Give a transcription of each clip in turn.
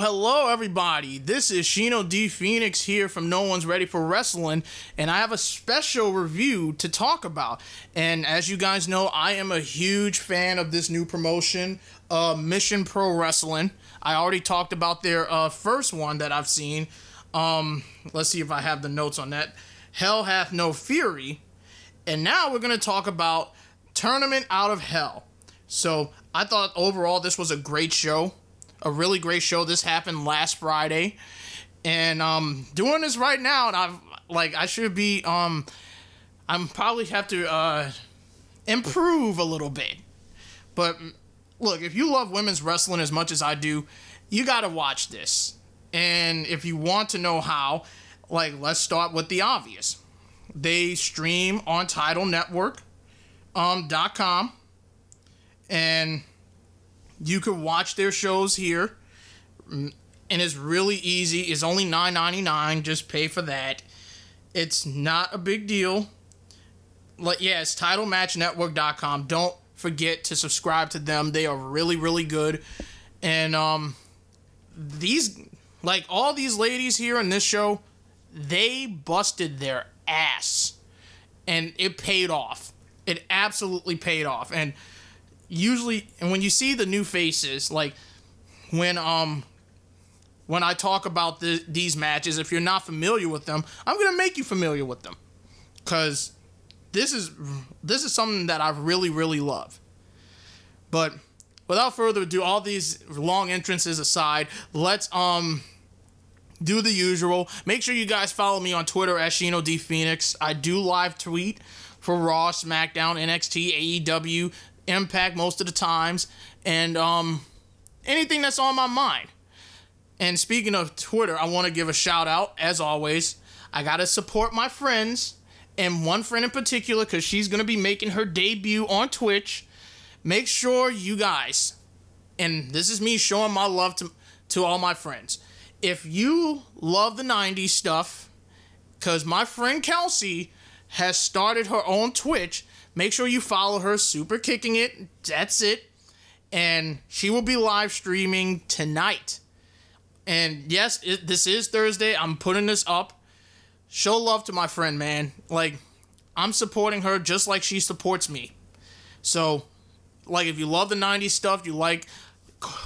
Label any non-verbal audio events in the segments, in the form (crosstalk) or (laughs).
Hello, everybody. This is Shino D Phoenix here from No One's Ready for Wrestling, and I have a special review to talk about. And as you guys know, I am a huge fan of this new promotion, uh, Mission Pro Wrestling. I already talked about their uh, first one that I've seen. Um, let's see if I have the notes on that. Hell Hath No Fury. And now we're going to talk about Tournament Out of Hell. So I thought overall this was a great show a really great show. This happened last Friday, and um, doing this right now, and I've like I should be um, I'm probably have to uh, improve a little bit. But look, if you love women's wrestling as much as I do, you gotta watch this. And if you want to know how, like let's start with the obvious. They stream on Title Network um, dot com and you can watch their shows here, and it's really easy. It's only nine ninety nine. Just pay for that. It's not a big deal. Like yeah, it's TitleMatchNetwork.com. Don't forget to subscribe to them. They are really really good, and um, these like all these ladies here in this show, they busted their ass, and it paid off. It absolutely paid off, and usually and when you see the new faces like when um when I talk about the, these matches if you're not familiar with them I'm going to make you familiar with them. Cuz this is this is something that I really really love. But without further ado all these long entrances aside let's um do the usual. Make sure you guys follow me on Twitter at Shino D Phoenix. I do live tweet for Raw, SmackDown, NXT, AEW, Impact most of the times, and um, anything that's on my mind. And speaking of Twitter, I want to give a shout out, as always. I got to support my friends, and one friend in particular, because she's to be making her debut on Twitch. Make sure you guys, and this is me showing my love to, to all my friends. If you love the 90s stuff, because my friend Kelsey has started her own Twitch Make sure you follow her, Super Kicking It. That's it. And she will be live streaming tonight. And yes, it, this is Thursday. I'm putting this up. Show love to my friend, man. Like, I'm supporting her just like she supports me. So, like, if you love the 90s stuff, you like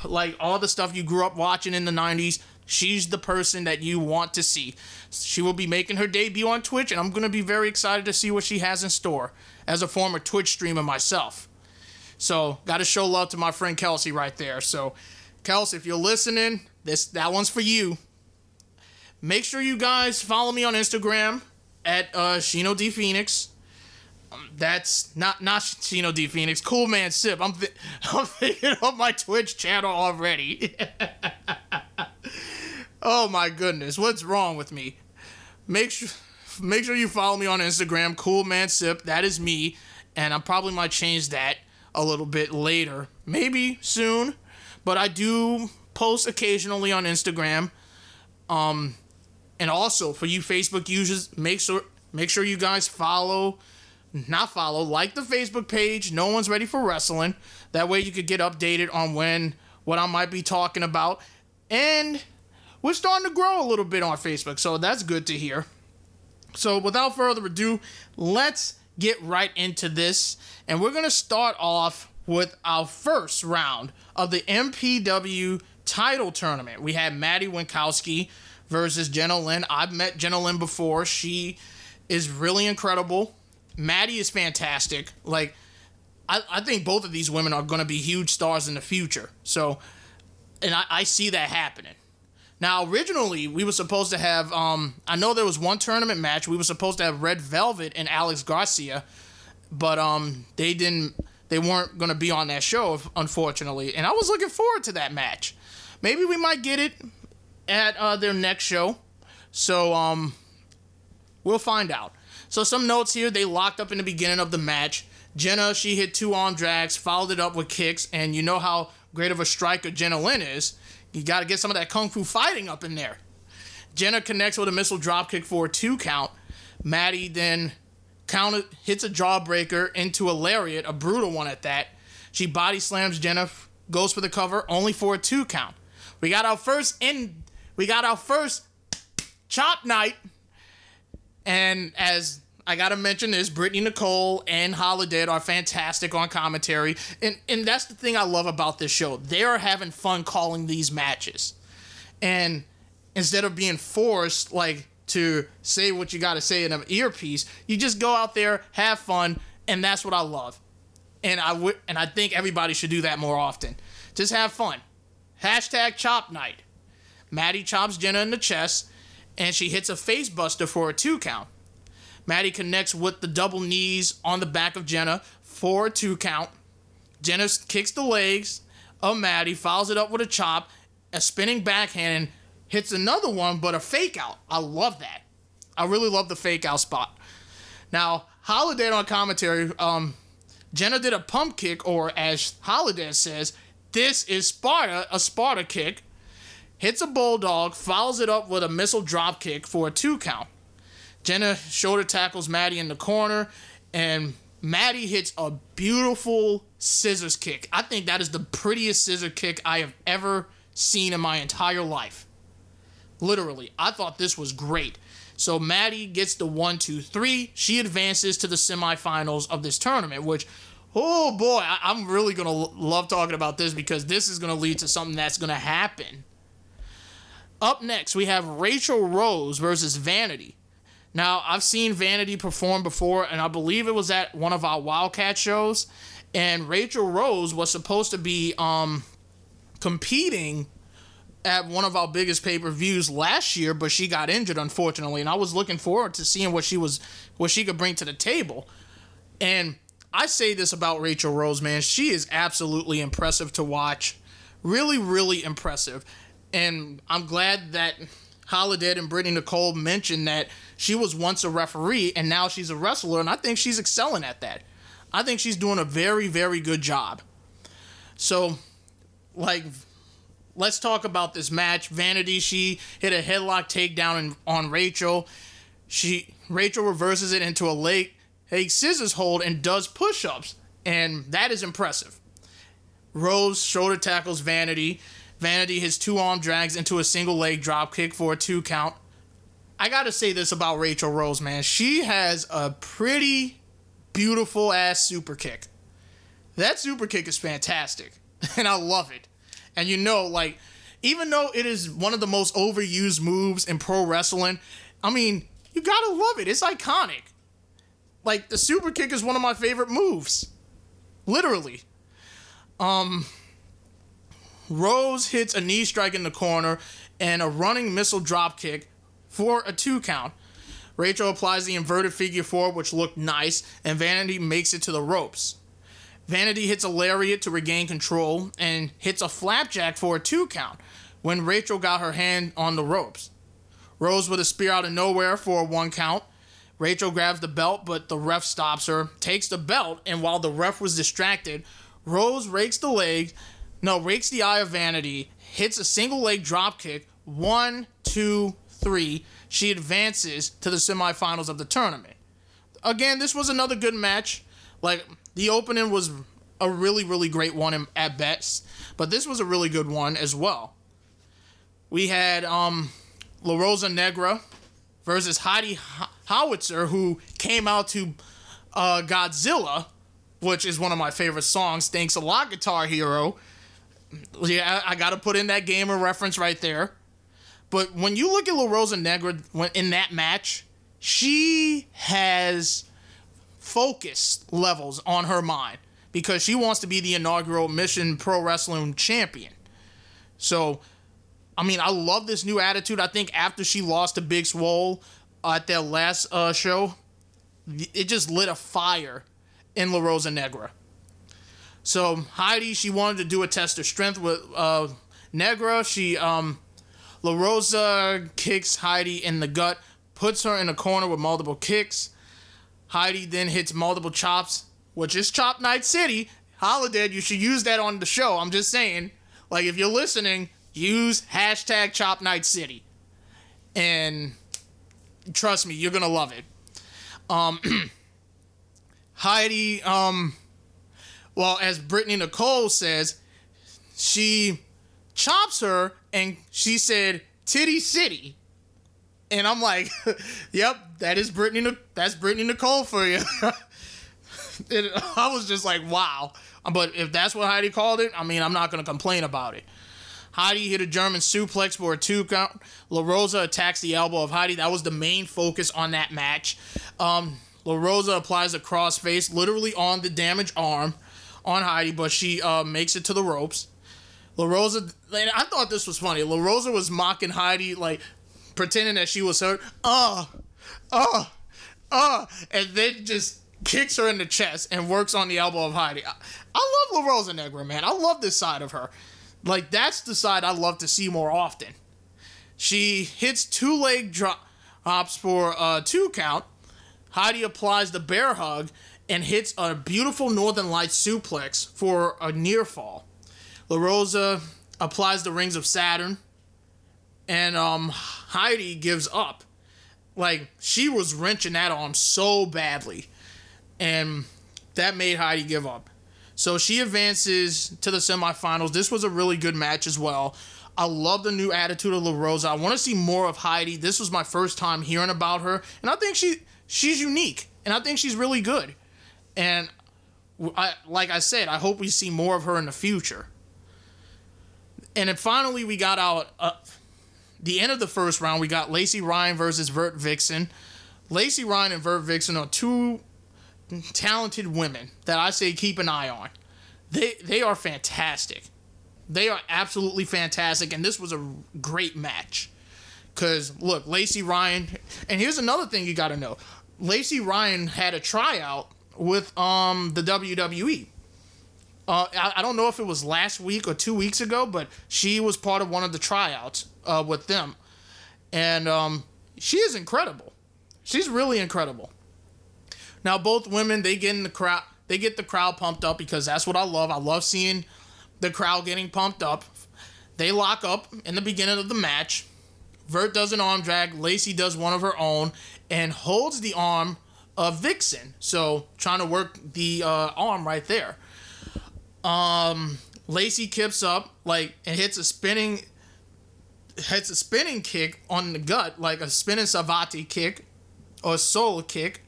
like all the stuff you grew up watching in the 90s, she's the person that you want to see. She will be making her debut on Twitch, and I'm going to be very excited to see what she has in store as a former Twitch streamer myself. So, got to show love to my friend Kelsey right there. So, Kelsey, if you're listening, this that one's for you. Make sure you guys follow me on Instagram at uh, Shino D Phoenix. Um, that's not not Shino D Phoenix. Cool man sip. I'm th- (laughs) I'm thinking of my Twitch channel already. (laughs) oh my goodness, what's wrong with me? Make sure make sure you follow me on Instagram, Cool Man Sip. That is me, and I probably might change that a little bit later, maybe soon. But I do post occasionally on Instagram. Um, and also for you Facebook users, make sure make sure you guys follow, not follow, like the Facebook page. No one's ready for wrestling. That way you could get updated on when what I might be talking about, and we're starting to grow a little bit on Facebook, so that's good to hear. So, without further ado, let's get right into this. And we're going to start off with our first round of the MPW title tournament. We had Maddie Wrenkowski versus Jenna Lynn. I've met Jenna Lynn before. She is really incredible. Maddie is fantastic. Like, I, I think both of these women are going to be huge stars in the future. So, and I, I see that happening. Now, originally, we were supposed to have. Um, I know there was one tournament match. We were supposed to have Red Velvet and Alex Garcia, but um, they didn't. They weren't going to be on that show, unfortunately. And I was looking forward to that match. Maybe we might get it at uh, their next show. So um, we'll find out. So some notes here. They locked up in the beginning of the match. Jenna, she hit two arm drags, followed it up with kicks, and you know how great of a striker Jenna Lynn is. You got to get some of that kung fu fighting up in there. Jenna connects with a missile dropkick for a two count. Maddie then counter hits a jawbreaker into a lariat, a brutal one at that. She body slams Jenna, goes for the cover, only for a two count. we got our first in we got our first chop night. And as I gotta mention this, Brittany Nicole and Holidead are fantastic on commentary. And and that's the thing I love about this show. They are having fun calling these matches. And instead of being forced like to say what you gotta say in an earpiece, you just go out there, have fun, and that's what I love. And I would and I think everybody should do that more often. Just have fun. Hashtag chop night. Maddie chops Jenna in the chest, and she hits a face buster for a two count. Maddie connects with the double knees on the back of Jenna for a two count. Jenna kicks the legs of Maddie, follows it up with a chop, a spinning backhand, and hits another one, but a fake out. I love that. I really love the fake out spot. Now, Holidead on commentary, um, Jenna did a pump kick, or as Holidead says, this is Sparta, a Sparta kick. Hits a bulldog, follows it up with a missile drop kick for a two count. Jenna shoulder tackles Maddie in the corner, and Maddie hits a beautiful scissors kick. I think that is the prettiest scissor kick I have ever seen in my entire life. Literally, I thought this was great. So Maddie gets the one, two, three. She advances to the semifinals of this tournament, which, oh boy, I, am really gonna love talking about this because this is gonna lead to something that's gonna happen. Up next, we have Rachel Rose versus Vanity. Now, I've seen Vanity perform before, and I believe it was at one of our Wildcat shows. And Rachel Rose was supposed to be um, competing at one of our biggest pay per views last year, but she got injured, unfortunately. And I was looking forward to seeing what she was, what she could bring to the table. And I say this about Rachel Rose, man. She is absolutely impressive to watch. Really, really impressive. And I'm glad that Holidead and Brittany Nicole mentioned that she was once a referee and now she's a wrestler, and I think she's excelling at that. I think she's doing a very, very good job. So, like, let's talk about this match. Vanity, she hit a headlock takedown in, on Rachel. She Rachel reverses it into a leg, a scissors hold and does push-ups, and that is impressive. Rose shoulder tackles Vanity. Vanity his two arm drags into a single leg drop kick for a two count. I gotta say this about Rachel Rose, man. She has a pretty beautiful ass super kick. That super kick is fantastic, (laughs) and I love it. And you know, like, even though it is one of the most overused moves in pro wrestling, I mean, you gotta love it. It's iconic. Like, the super kick is one of my favorite moves. Literally. Um, Rose hits a knee strike in the corner and a running missile drop kick for a two count. Rachel applies the inverted figure four, which looked nice, and Vanity makes it to the ropes. Vanity hits a lariat to regain control and hits a flapjack for a two count when Rachel got her hand on the ropes. Rose with a spear out of nowhere for a one count. Rachel grabs the belt, but the ref stops her, takes the belt, and while the ref was distracted, Rose rakes the leg, no, rakes the eye of Vanity, hits a single leg drop kick. One, two, three. She advances to the semifinals of the tournament. Again, this was another good match. Like the opening was a really, really great one at best, but this was a really good one as well. We had um, La Rosa Negra versus Heidi Howitzer, who came out to uh, Godzilla, which is one of my favorite songs. Thanks a lot, Guitar Hero yeah, I, got to put in that gamer reference right there. But when you look at La Rosa Negra in that match, she has focus levels on her mind because she wants to be the inaugural Mission Pro Wrestling champion. So, I mean, I love this new attitude. I think after she lost to Big Swole at their last uh, show, it just lit a fire in La Rosa Negra. So Heidi, she wanted to do a test of strength with uh, Negra. She um, La Rosa kicks Heidi in the gut, puts her in a corner with multiple kicks. Heidi then hits multiple chops, which is Chop Night City. Holidead, you should use that on the show. I'm just saying, like if you're listening, use hashtag Chop Night City, and trust me, you're gonna love it. Um, (clears throat) Heidi, um, well, as Brittany Nicole says, she chops her, and she said "Titty City," and I'm like, (laughs) "Yep, that is Brittany. That's Brittany Nicole for you." (laughs) it, I was just like, "Wow." But if that's what Heidi called it, I mean, I'm not gonna complain about it. Heidi hit a German suplex for a two count. La Rosa attacks the elbow of Heidi. That was the main focus on that match. Um, La Rosa applies a crossface literally on the damaged arm on Heidi, but she uh, makes it to the ropes. La Rosa, I thought this was funny. La Rosa was mocking Heidi, like pretending that she was hurt. Uh, uh, uh, and then just kicks her in the chest and works on the elbow of Heidi. I, I love La Rosa Negra, man. I love this side of her. Like that's the side I love to see more often. She hits two leg drops for a two count. Heidi applies the bear hug and hits a beautiful Northern Lights suplex for a near fall. La Rosa applies the rings of Saturn, and um, Heidi gives up. Like she was wrenching that arm so badly, and that made Heidi give up. So she advances to the semifinals. This was a really good match as well. I love the new attitude of La Rosa. I want to see more of Heidi. This was my first time hearing about her, and I think she she's unique, and I think she's really good. And I, like I said, I hope we see more of her in the future. And then finally, we got out uh, the end of the first round. We got Lacey Ryan versus Vert Vixen. Lacey Ryan and Vert Vixen are two talented women that I say keep an eye on. They they are fantastic. They are absolutely fantastic, and this was a great match. Cause look, Lacey Ryan, and here's another thing you got to know: Lacey Ryan had a tryout with um the WWE. Uh, I, I don't know if it was last week or two weeks ago, but she was part of one of the tryouts uh, with them, and um, she is incredible. She's really incredible. Now both women they get in the crowd they get the crowd pumped up because that's what I love. I love seeing the crowd getting pumped up. They lock up in the beginning of the match. Vert does an arm drag, Lacey does one of her own and holds the arm of Vixen. So trying to work the uh, arm right there. Um Lacey kips up like and hits a spinning hits a spinning kick on the gut, like a spinning savate kick or soul kick.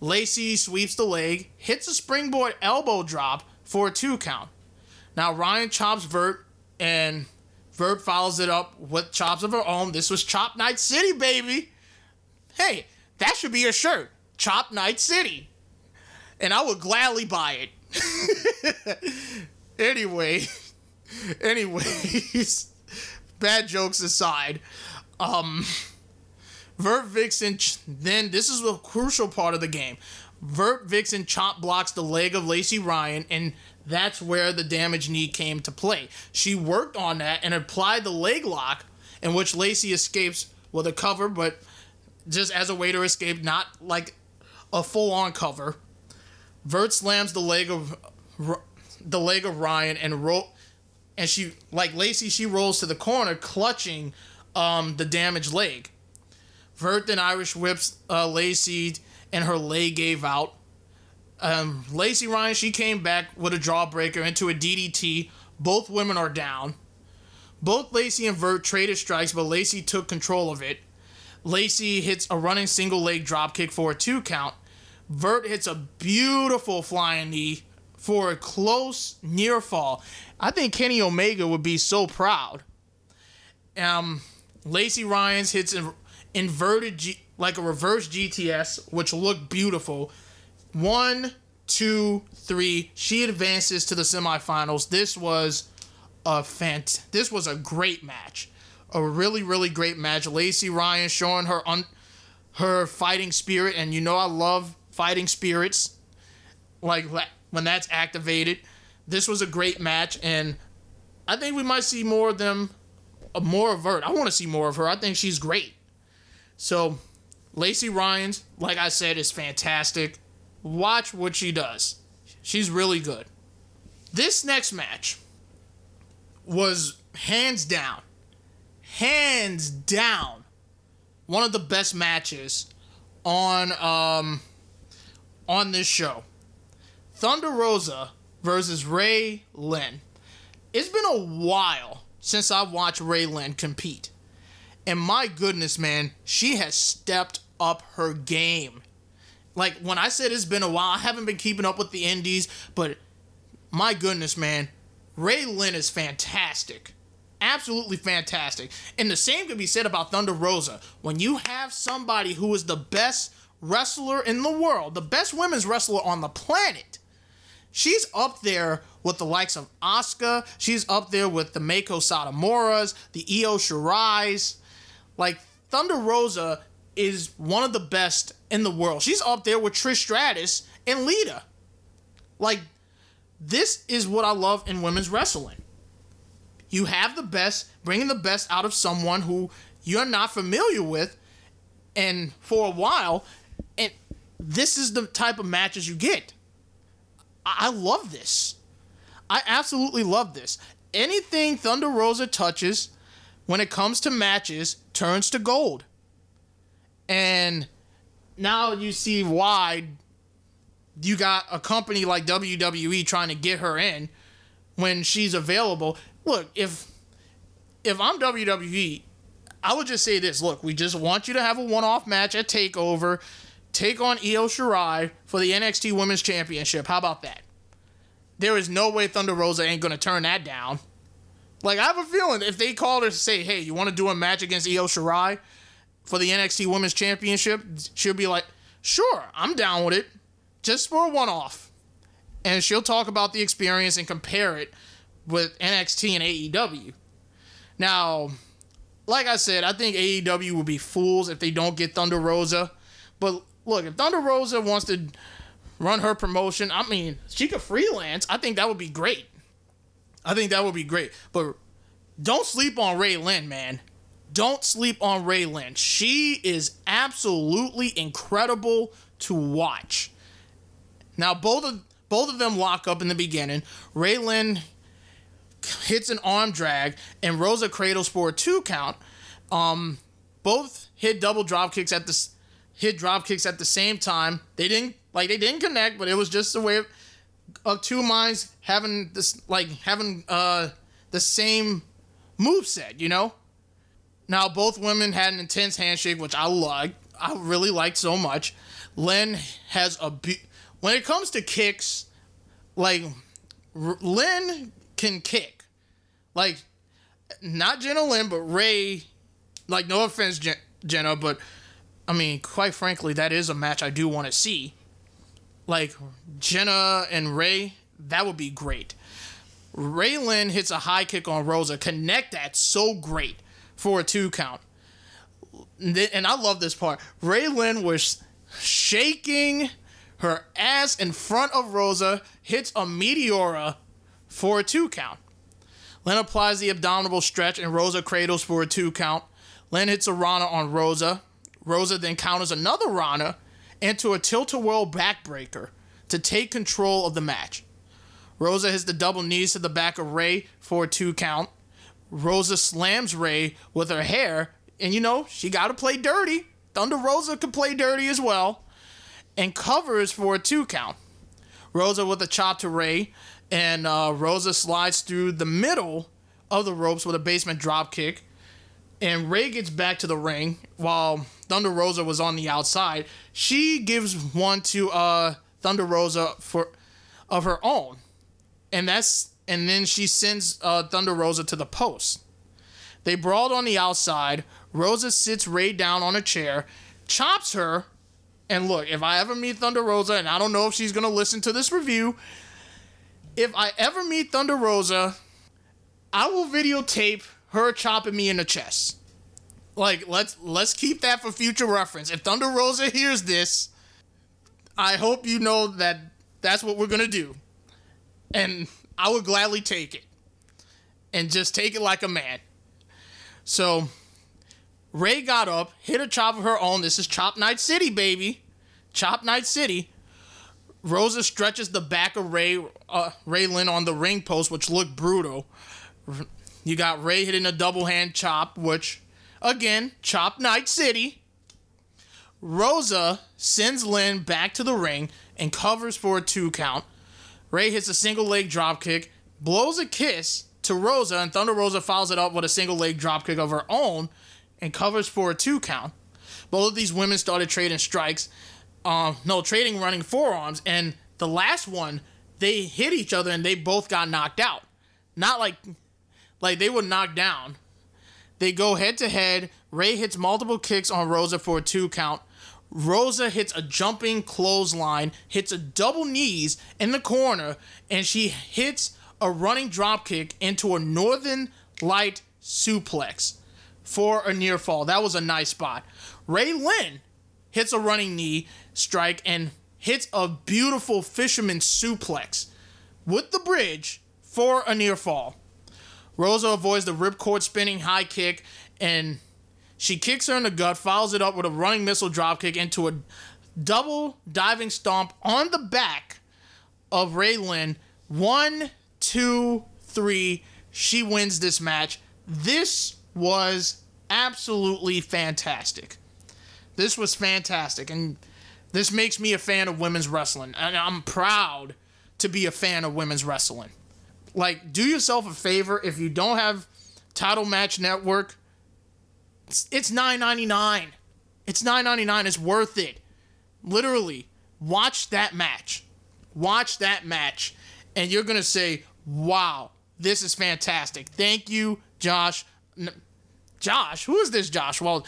Lacey sweeps the leg, hits a springboard elbow drop for a two count. Now Ryan chops Vert, and Vert follows it up with chops of her own. This was Chop Night City, baby. Hey, that should be a shirt. Chop Night City. And I would gladly buy it. (laughs) anyway, (laughs) anyways, (laughs) bad jokes aside, um, Vert Vixen, then this is a crucial part of the game. Vert Vixen chop blocks the leg of Lacey Ryan, and that's where the damage knee came to play. She worked on that and applied the leg lock, in which Lacey escapes with a cover, but just as a way to escape, not like a full on cover. Vert slams the leg of the leg of Ryan and roll, and she like Lacey. She rolls to the corner, clutching um, the damaged leg. Vert then Irish whips uh, Lacey, and her leg gave out. Um, Lacey Ryan, she came back with a jawbreaker into a DDT. Both women are down. Both Lacey and Vert traded strikes, but Lacey took control of it. Lacey hits a running single leg dropkick for a two count. Vert hits a beautiful flying knee for a close near fall. I think Kenny Omega would be so proud. Um, Lacey Ryan's hits an inverted G, like a reverse GTS, which looked beautiful. One, two, three. She advances to the semifinals. This was a fant. This was a great match, a really really great match. Lacey Ryan showing her un- her fighting spirit, and you know I love fighting spirits. Like when that's activated, this was a great match, and I think we might see more of them, uh, more of her. I want to see more of her. I think she's great. So, Lacey Ryan's, like I said, is fantastic. Watch what she does. She's really good. This next match was hands down, hands down, one of the best matches on um on this show. Thunder Rosa versus Ray Lynn. It's been a while since I've watched Ray Lynn compete. And my goodness, man, she has stepped up her game. Like when I said it's been a while, I haven't been keeping up with the indies, but my goodness, man, Ray Lynn is fantastic. Absolutely fantastic. And the same could be said about Thunder Rosa. When you have somebody who is the best wrestler in the world, the best women's wrestler on the planet, she's up there with the likes of Asuka. She's up there with the Meiko Satomuras, the Io Shirai's. Like Thunder Rosa is one of the best in the world. She's up there with Trish Stratus and Lita. Like this is what I love in women's wrestling. You have the best, bringing the best out of someone who you're not familiar with, and for a while, this is the type of matches you get. I, I love this. I absolutely love this. Anything Thunder Rosa touches when it comes to matches turns to gold. And now you see why you got a company like WWE trying to get her in when she's available. Look, if if I'm WWE, I would just say this. Look, we just want you to have a one-off match at Takeover, take on Io Shirai for the NXT Women's Championship. How about that? There is no way Thunder Rosa ain't gonna turn that down. Like I have a feeling if they called her to say, "Hey, you want to do a match against Io Shirai for the NXT Women's Championship?" She'll be like, "Sure, I'm down with it." just for a one off. And she'll talk about the experience and compare it with NXT and AEW. Now, like I said, I think AEW will be fools if they don't get Thunder Rosa. But look, if Thunder Rosa wants to run her promotion, I mean, she could freelance. I think that would be great. I think that would be great. But don't sleep on Ray Lynn, man. Don't sleep on Ray Lynn. She is absolutely incredible to watch. Now both of both of them lock up in the beginning. Ray Lynn hits an arm drag, and Rosa cradles for a two count. Um, both hit double drop kicks at the hit drop kicks at the same time. They didn't like they didn't connect, but it was just a way of, of two minds having this like having uh the same move set, you know. Now both women had an intense handshake, which I like. I really liked so much. Lynn has a when it comes to kicks, like R- Lynn can kick, like not Jenna Lynn, but Ray. Like no offense, Jen- Jenna, but I mean, quite frankly, that is a match I do want to see. Like Jenna and Ray, that would be great. Ray Lynn hits a high kick on Rosa, connect that so great for a two count. And I love this part. Ray Lynn was shaking her ass in front of Rosa, hits a Meteora for a two count. Lynn applies the abdominal stretch and Rosa cradles for a two count. Lynn hits a Rana on Rosa. Rosa then counters another Rana into a tilt-a-whirl backbreaker to take control of the match. Rosa hits the double knees to the back of Ray for a two count. Rosa slams Ray with her hair, and you know, she got to play dirty. Thunder Rosa could play dirty as well and covers for a two count. Rosa with a chop to Ray, and uh, Rosa slides through the middle of the ropes with a basement drop kick. And Ray gets back to the ring while Thunder Rosa was on the outside. She gives one to uh, Thunder Rosa for of her own, and that's and then she sends uh, Thunder Rosa to the post. They brawled on the outside. Rosa sits Ray down on a chair, chops her and look, if I ever meet Thunder Rosa, and I don't know if she's gonna listen to this review, if I ever meet Thunder Rosa, I will videotape her chopping me in the chest. Like let's let's keep that for future reference. If Thunder Rosa hears this, I hope you know that that's what we're gonna do, and I would gladly take it, and just take it like a man. So Ray got up, hit a chop of her own. This is Chop Night City, baby. Chop Night City. Rosa stretches the back of Ray uh, Ray Lynn on the ring post, which looked brutal. You got Ray hitting a double hand chop, which, again, Chop Night City. Rosa sends Lynn back to the ring and covers for a two count. Ray hits a single leg drop kick, blows a kiss to Rosa, and Thunder Rosa follows it up with a single leg dropkick of her own and covers for a two count. Both of these women started trading strikes, um, no, trading running forearms, and the last one, they hit each other and they both got knocked out. Not like like they were knocked down. They go head to head. Ray hits multiple kicks on Rosa for a two count. Rosa hits a jumping clothesline, hits a double knees in the corner, and she hits a running drop kick into a Northern Light suplex for a near fall. That was a nice spot. Ray Lynn hits a running knee strike and hits a beautiful fisherman suplex with the bridge for a near fall. Rosa avoids the ripcord spinning high kick and she kicks her in the gut, follows it up with a running missile dropkick into a double diving stomp on the back of Ray Lynn. One, two, three. She wins this match. This was absolutely fantastic. This was fantastic. And this makes me a fan of women's wrestling. And I'm proud to be a fan of women's wrestling. Like, do yourself a favor if you don't have Title Match Network it's, it's nine ninety nine. It's nine ninety nine. It's worth it. Literally, watch that match. Watch that match, and you're gonna say, "Wow, this is fantastic." Thank you, Josh. N- Josh, who is this Josh? Well,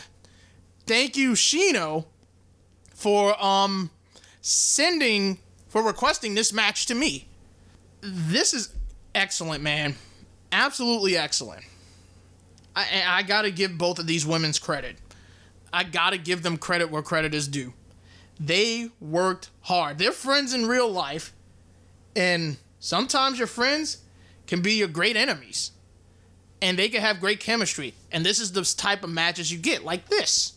thank you, Shino, for um sending for requesting this match to me. This is excellent, man. Absolutely excellent. I, I got to give both of these women's credit. I got to give them credit where credit is due. They worked hard. They're friends in real life, and sometimes your friends can be your great enemies, and they can have great chemistry. And this is the type of matches you get, like this.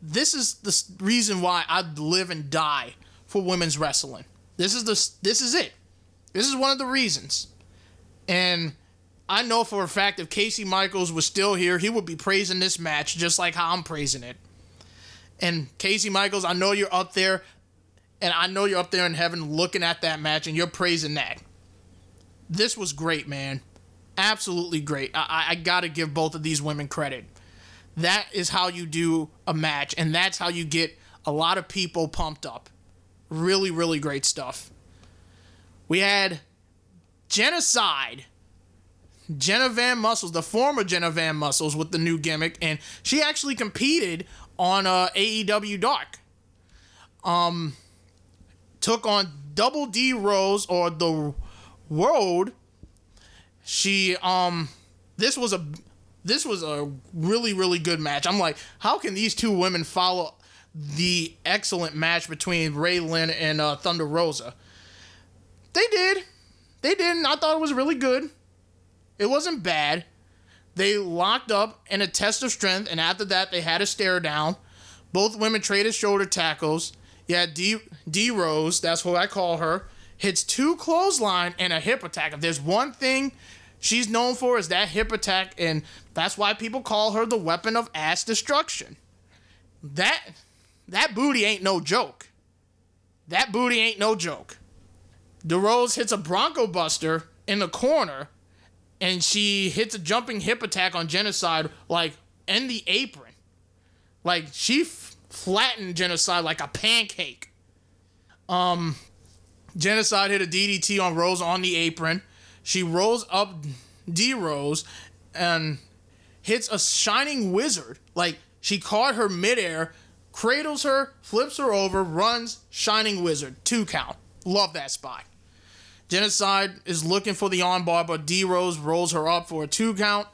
This is the reason why I live and die for women's wrestling. This is the this is it. This is one of the reasons. And I know for a fact if Casey Michaels was still here, he would be praising this match just like how I'm praising it. And Casey Michaels, I know you're up there, and I know you're up there in heaven looking at that match and you're praising that. This was great, man. Absolutely great. I, I got to give both of these women credit. That is how you do a match, and that's how you get a lot of people pumped up. Really, really great stuff. We had Genocide Jenna Van Muscles, the former Jenna Van Muscles with the new gimmick, and she actually competed on uh, AEW Dark. Um, took on Double D Rose or the Road. She um, this was a this was a really really good match. I'm like, how can these two women follow the excellent match between Ray Lynn and uh, Thunder Rosa? They did, they did, and I thought it was really good. It wasn't bad. They locked up in a test of strength, and after that, they had a stare down. Both women traded shoulder tackles. Yeah, D D Rose, that's what I call her, hits two clothesline and a hip attack. If there's one thing she's known for is that hip attack, and that's why people call her the weapon of ass destruction. That that booty ain't no joke. That booty ain't no joke. DeRose hits a Bronco Buster in the corner and she hits a jumping hip attack on Genocide, like in the apron. Like she f- flattened Genocide like a pancake. Um, Genocide hit a DDT on Rose on the apron. She rolls up D Rose and hits a shining wizard. Like she caught her midair, cradles her, flips her over, runs shining wizard. Two count. Love that spot. Genocide is looking for the armbar, but D Rose rolls her up for a two count.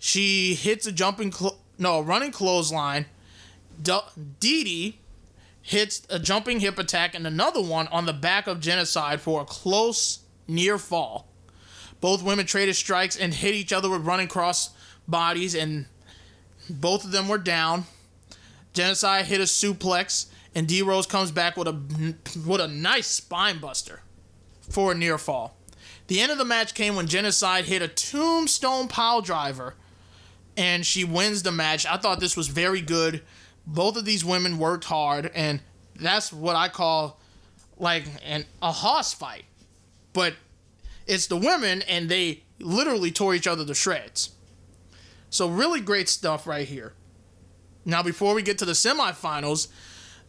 She hits a jumping, clo- no, a running clothesline. Dee Dee hits a jumping hip attack and another one on the back of Genocide for a close near fall. Both women traded strikes and hit each other with running cross bodies, and both of them were down. Genocide hit a suplex, and D Rose comes back with a with a nice spine buster for a near fall. The end of the match came when Genocide hit a tombstone pile driver and she wins the match. I thought this was very good. Both of these women worked hard and that's what I call like an a hoss fight. But it's the women and they literally tore each other to shreds. So really great stuff right here. Now before we get to the semifinals,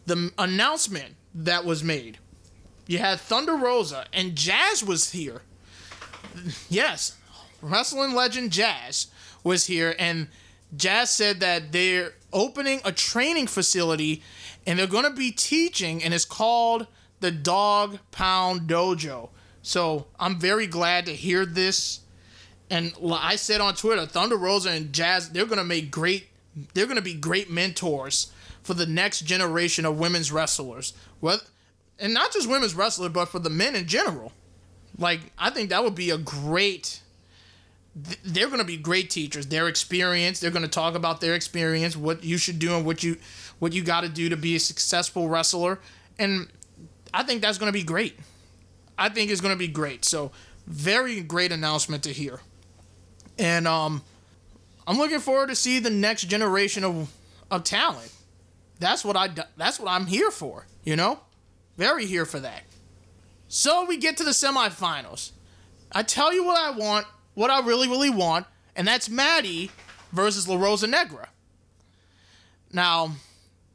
the announcement that was made. You had Thunder Rosa and Jazz was here. Yes, wrestling legend Jazz was here and Jazz said that they're opening a training facility and they're going to be teaching and it's called the Dog Pound Dojo. So, I'm very glad to hear this. And I said on Twitter, Thunder Rosa and Jazz, they're going to make great they're going to be great mentors for the next generation of women's wrestlers. Well, and not just women's wrestlers, but for the men in general. Like, I think that would be a great. They're going to be great teachers. Their experience. They're going to talk about their experience, what you should do, and what you what you got to do to be a successful wrestler. And I think that's going to be great. I think it's going to be great. So, very great announcement to hear. And um, I'm looking forward to see the next generation of of talent. That's what I that's what I'm here for, you know? Very here for that. So we get to the semifinals. I tell you what I want, what I really, really want, and that's Maddie versus La Rosa Negra. Now,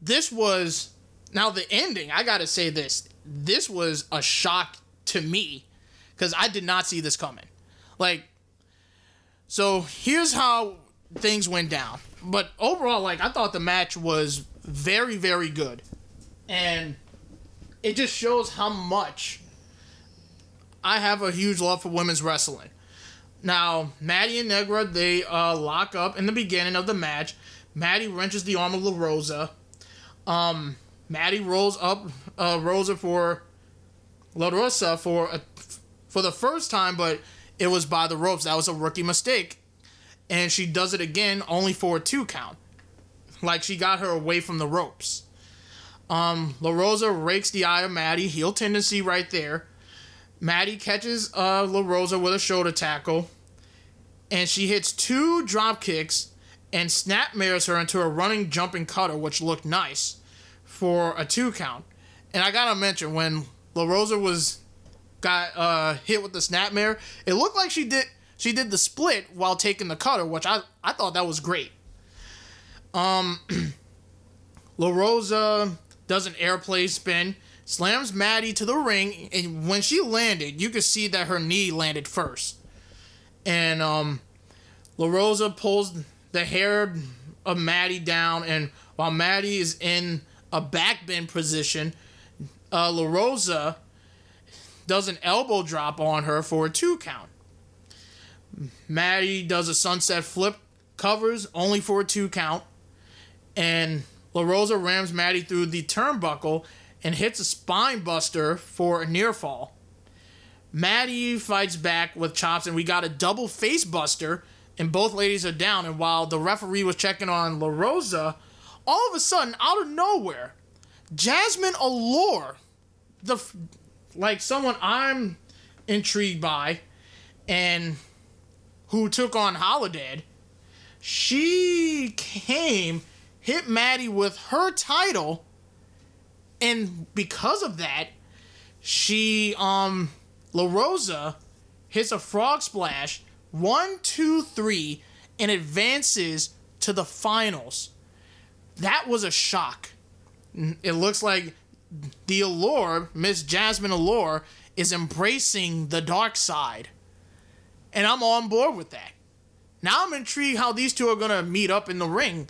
this was now the ending, I gotta say this. This was a shock to me. Because I did not see this coming. Like, so here's how things went down. But overall, like I thought the match was very, very good. And it just shows how much I have a huge love for women's wrestling. Now, Maddie and Negra, they uh, lock up in the beginning of the match. Maddie wrenches the arm of La Rosa. Um, Maddie rolls up uh, Rosa for La Rosa for a, for the first time, but it was by the ropes. That was a rookie mistake, and she does it again only for a two count. Like she got her away from the ropes. Um, La Rosa rakes the eye of Maddie, heel tendency right there. Maddie catches uh, La Rosa with a shoulder tackle, and she hits two drop kicks and snap snapmares her into a running jumping cutter, which looked nice for a two count. And I gotta mention when La Rosa was got uh, hit with the snap snapmare, it looked like she did she did the split while taking the cutter, which I I thought that was great. Um, (clears throat) La Rosa does an airplane spin, slams Maddie to the ring, and when she landed, you could see that her knee landed first. And um, La Rosa pulls the hair of Maddie down, and while Maddie is in a backbend position, uh, La Rosa does an elbow drop on her for a two count. Maddie does a sunset flip, covers only for a two count and La Rosa rams Maddie through the turnbuckle and hits a spine buster for a near fall. Maddie fights back with chops, and we got a double face buster, and both ladies are down. And while the referee was checking on La Rosa, all of a sudden, out of nowhere, Jasmine Allure, the like someone I'm intrigued by, and who took on Holidead, she came hit Maddie with her title, and because of that, she um La Rosa hits a frog splash, one, two, three, and advances to the finals. That was a shock. It looks like the Allure, Miss Jasmine Allure, is embracing the dark side. And I'm on board with that. Now I'm intrigued how these two are going to meet up in the ring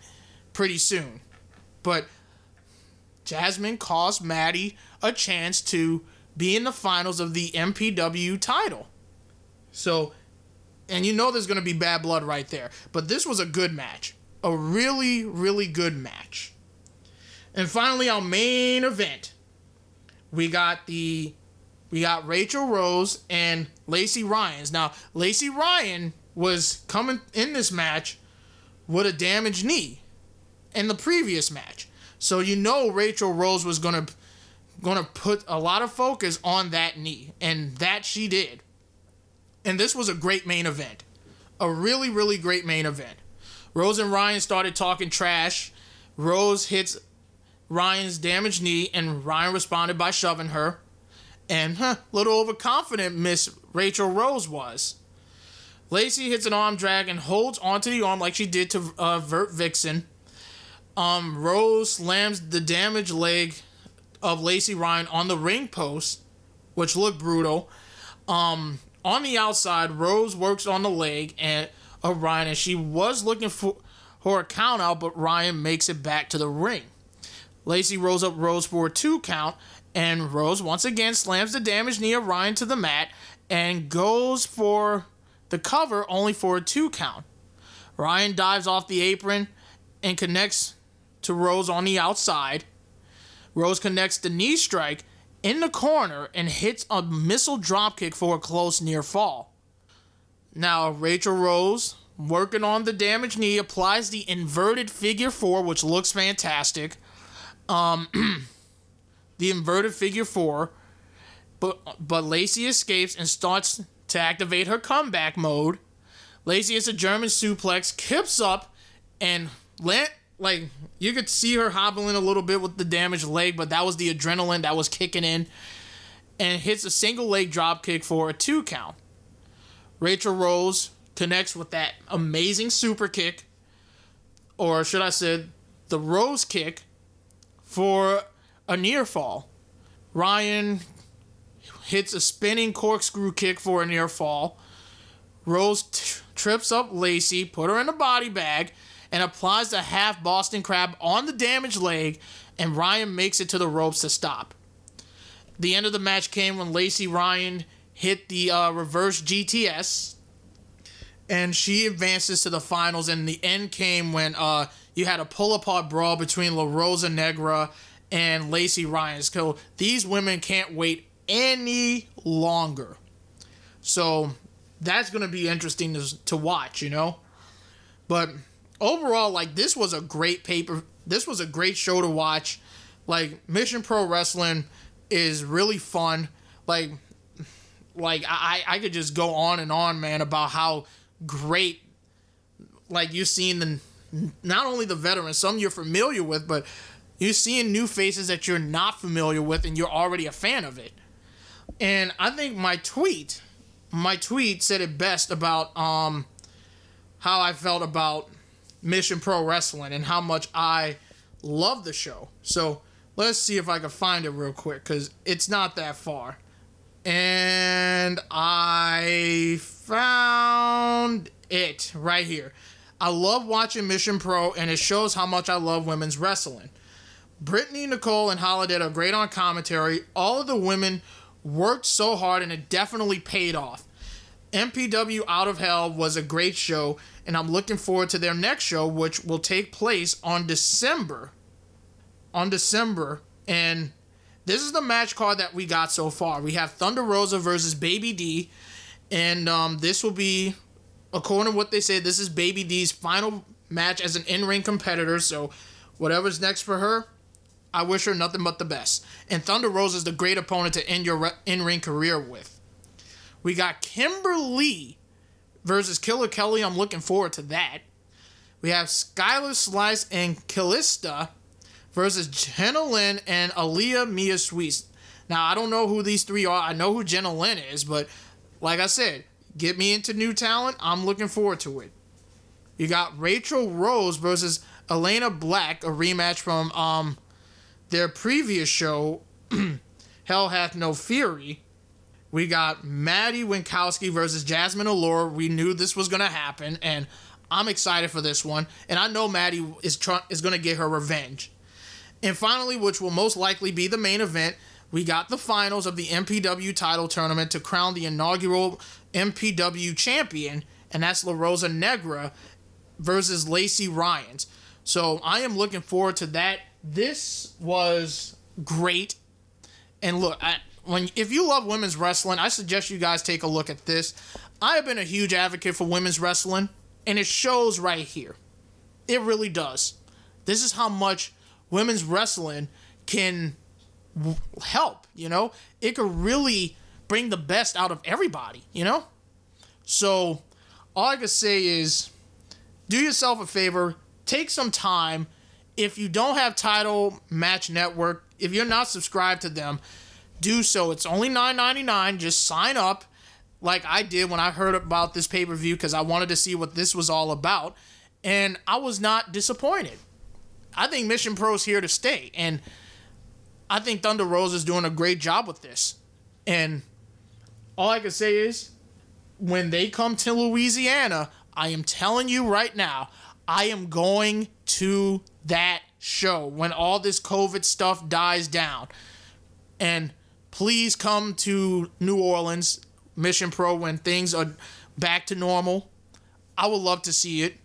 pretty soon. But Jasmine cost Maddie a chance to be in the finals of the MPW title. So, and you know there's going to be bad blood right there. But this was a good match. A really, really good match. And finally, our main event. We got the we got Rachel Rose and Lacey Ryans. Now, Lacey Ryan was coming in this match with a damaged knee in the previous match. So you know Rachel Rose was gonna gonna put a lot of focus on that knee, and that she did. And this was a great main event, a really really great main event. Rose and Ryan started talking trash. Rose hits Ryan's damaged knee, and Ryan responded by shoving her. And huh, little overconfident Miss Rachel Rose was. Lacey hits an arm drag and holds onto the arm like she did to uh, Vert Vixen. Um, Rose slams the damaged leg of Lacey Ryan on the ring post, which looked brutal. Um, on the outside, Rose works on the leg and of Ryan, and she was looking for, for a count out, but Ryan makes it back to the ring. Lacey rolls up Rose for a two count, and Rose once again slams the damaged knee of Ryan to the mat and goes for the cover only for a two count. Ryan dives off the apron and connects to Rose on the outside. Rose connects the knee strike in the corner and hits a missile dropkick for a close near fall. Now, Rachel Rose, working on the damaged knee, applies the inverted figure four, which looks fantastic. Um, (clears throat) the inverted figure four, but but Lacey escapes and starts to activate her comeback mode. Lacey is a German suplex, kips up, and land like you could see her hobbling a little bit with the damaged leg, but that was the adrenaline that was kicking in, and hits a single leg drop kick for a two count. Rachel Rose connects with that amazing super kick, or should I say, the Rose kick, for a near fall. Ryan hits a spinning corkscrew kick for a near fall. Rose t- trips up Lacey, put her in a body bag, and applies the half Boston Crab on the damaged leg, and Ryan makes it to the ropes to stop. The end of the match came when Lacey Ryan hit the uh, reverse GTS, and she advances to the finals. And the end came when uh, you had a pull apart brawl between La Rosa Negra and Lacey Ryan. So these women can't wait any longer. So that's going to be interesting to, to watch, you know? But overall, like, this was a great paper. This was a great show to watch. Like, Mission Pro Wrestling is really fun. Like, like I, I could just go on and on, man, about how great like you've seen the not only the veterans, some you're familiar with, but you're seeing new faces that you're not familiar with and you're already a fan of it. And I think my tweet, my tweet said it best about um how I felt about Mission Pro Wrestling and how much I love the show. So let's see if I can find it real quick because it's not that far and I found it right here. I love watching Mission Pro, and it shows how much I love women's wrestling. Brittany, Nicole, and Holidead are great on commentary. All of the women worked so hard, and it definitely paid off. MPW Out of Hell was a great show, and I'm looking forward to their next show, which will take place on December. On December, and this is the match card that we got so far. We have Thunder Rosa versus Baby D, and um, this will be, according to what they say, this is Baby D's final match as an in-ring competitor. So, whatever's next for her, I wish her nothing but the best. And Thunder Rosa is the great opponent to end your in-ring career with. We got Kimber Lee versus Killer Kelly. I'm looking forward to that. We have Skylar Slice and Callista versus Jenna Lynn and Aaliyah Mia Sweets. Now, I don't know who these three are. I know who Jenna Lynn is, but like I said, get me into new talent. I'm looking forward to it. You got Rachel Rose versus Elena Black, a rematch from um their previous show, (clears throat) Hell Hath No Fury. We got Maddie Wrenkowski versus Jasmine Allure. We knew this was gonna happen, and I'm excited for this one. And I know Maddie is trying is gonna get her revenge. And finally, which will most likely be the main event, we got the finals of the MPW title tournament to crown the inaugural MPW champion, and that's La Rosa Negra versus Lacey Ryans. So I am looking forward to that. This was great. And look, I, when if you love women's wrestling, I suggest you guys take a look at this. I have been a huge advocate for women's wrestling, and it shows right here. It really does. This is how much women's wrestling can w- help, you know? It could really bring the best out of everybody, you know? So, all I can say is do yourself a favor, take some time. If you don't have Title Match Network, if you're not subscribed to them, do so. It's only $9.99. Just sign up like I did when I heard about this pay per view because I wanted to see what this was all about, and I was not disappointed. I think Mission Pro is here to stay, and I think Thunder Rosa is doing a great job with this. And all I can say is, when they come to Louisiana, I am telling you right now, I am going to that show when all this COVID stuff dies down. And please come to New Orleans Mission Pro when things are back to normal. I would love to see it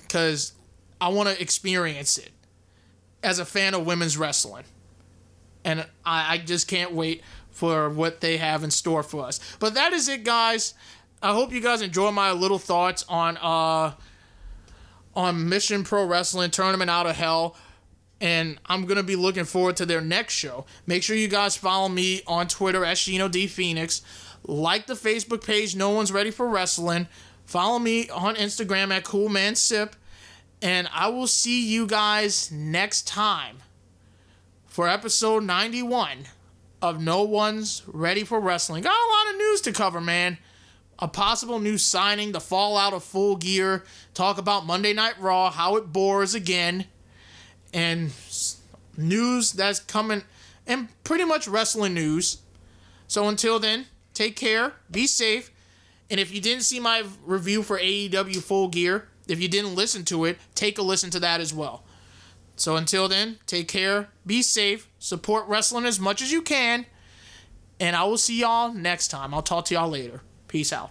because I want to experience it as a fan of women's wrestling. And I, I just can't wait for what they have in store for us. But that is it, guys. I hope you guys enjoy my little thoughts on uh on Mission Pro Wrestling Tournament Out of Hell. And I'm gonna be looking forward to their next show. Make sure you guys follow me on Twitter at Shino D Phoenix. Like the Facebook page, No One's Ready for Wrestling. Follow me on Instagram at Cool Man Sip. And I will see you guys next time for episode 91 of No One's Ready for Wrestling. Got a lot of news to cover, man. A possible new signing, the fallout of Full Gear, talk about Monday Night Raw, how it bores again, and news that's coming, and pretty much wrestling news. So until then, take care, be safe, and if you didn't see my review for AEW Full Gear, if you didn't listen to it, take a listen to that as well. So until then, take care, be safe, support wrestling as much as you can, and I will see y'all next time. I'll talk to y'all later. Peace out.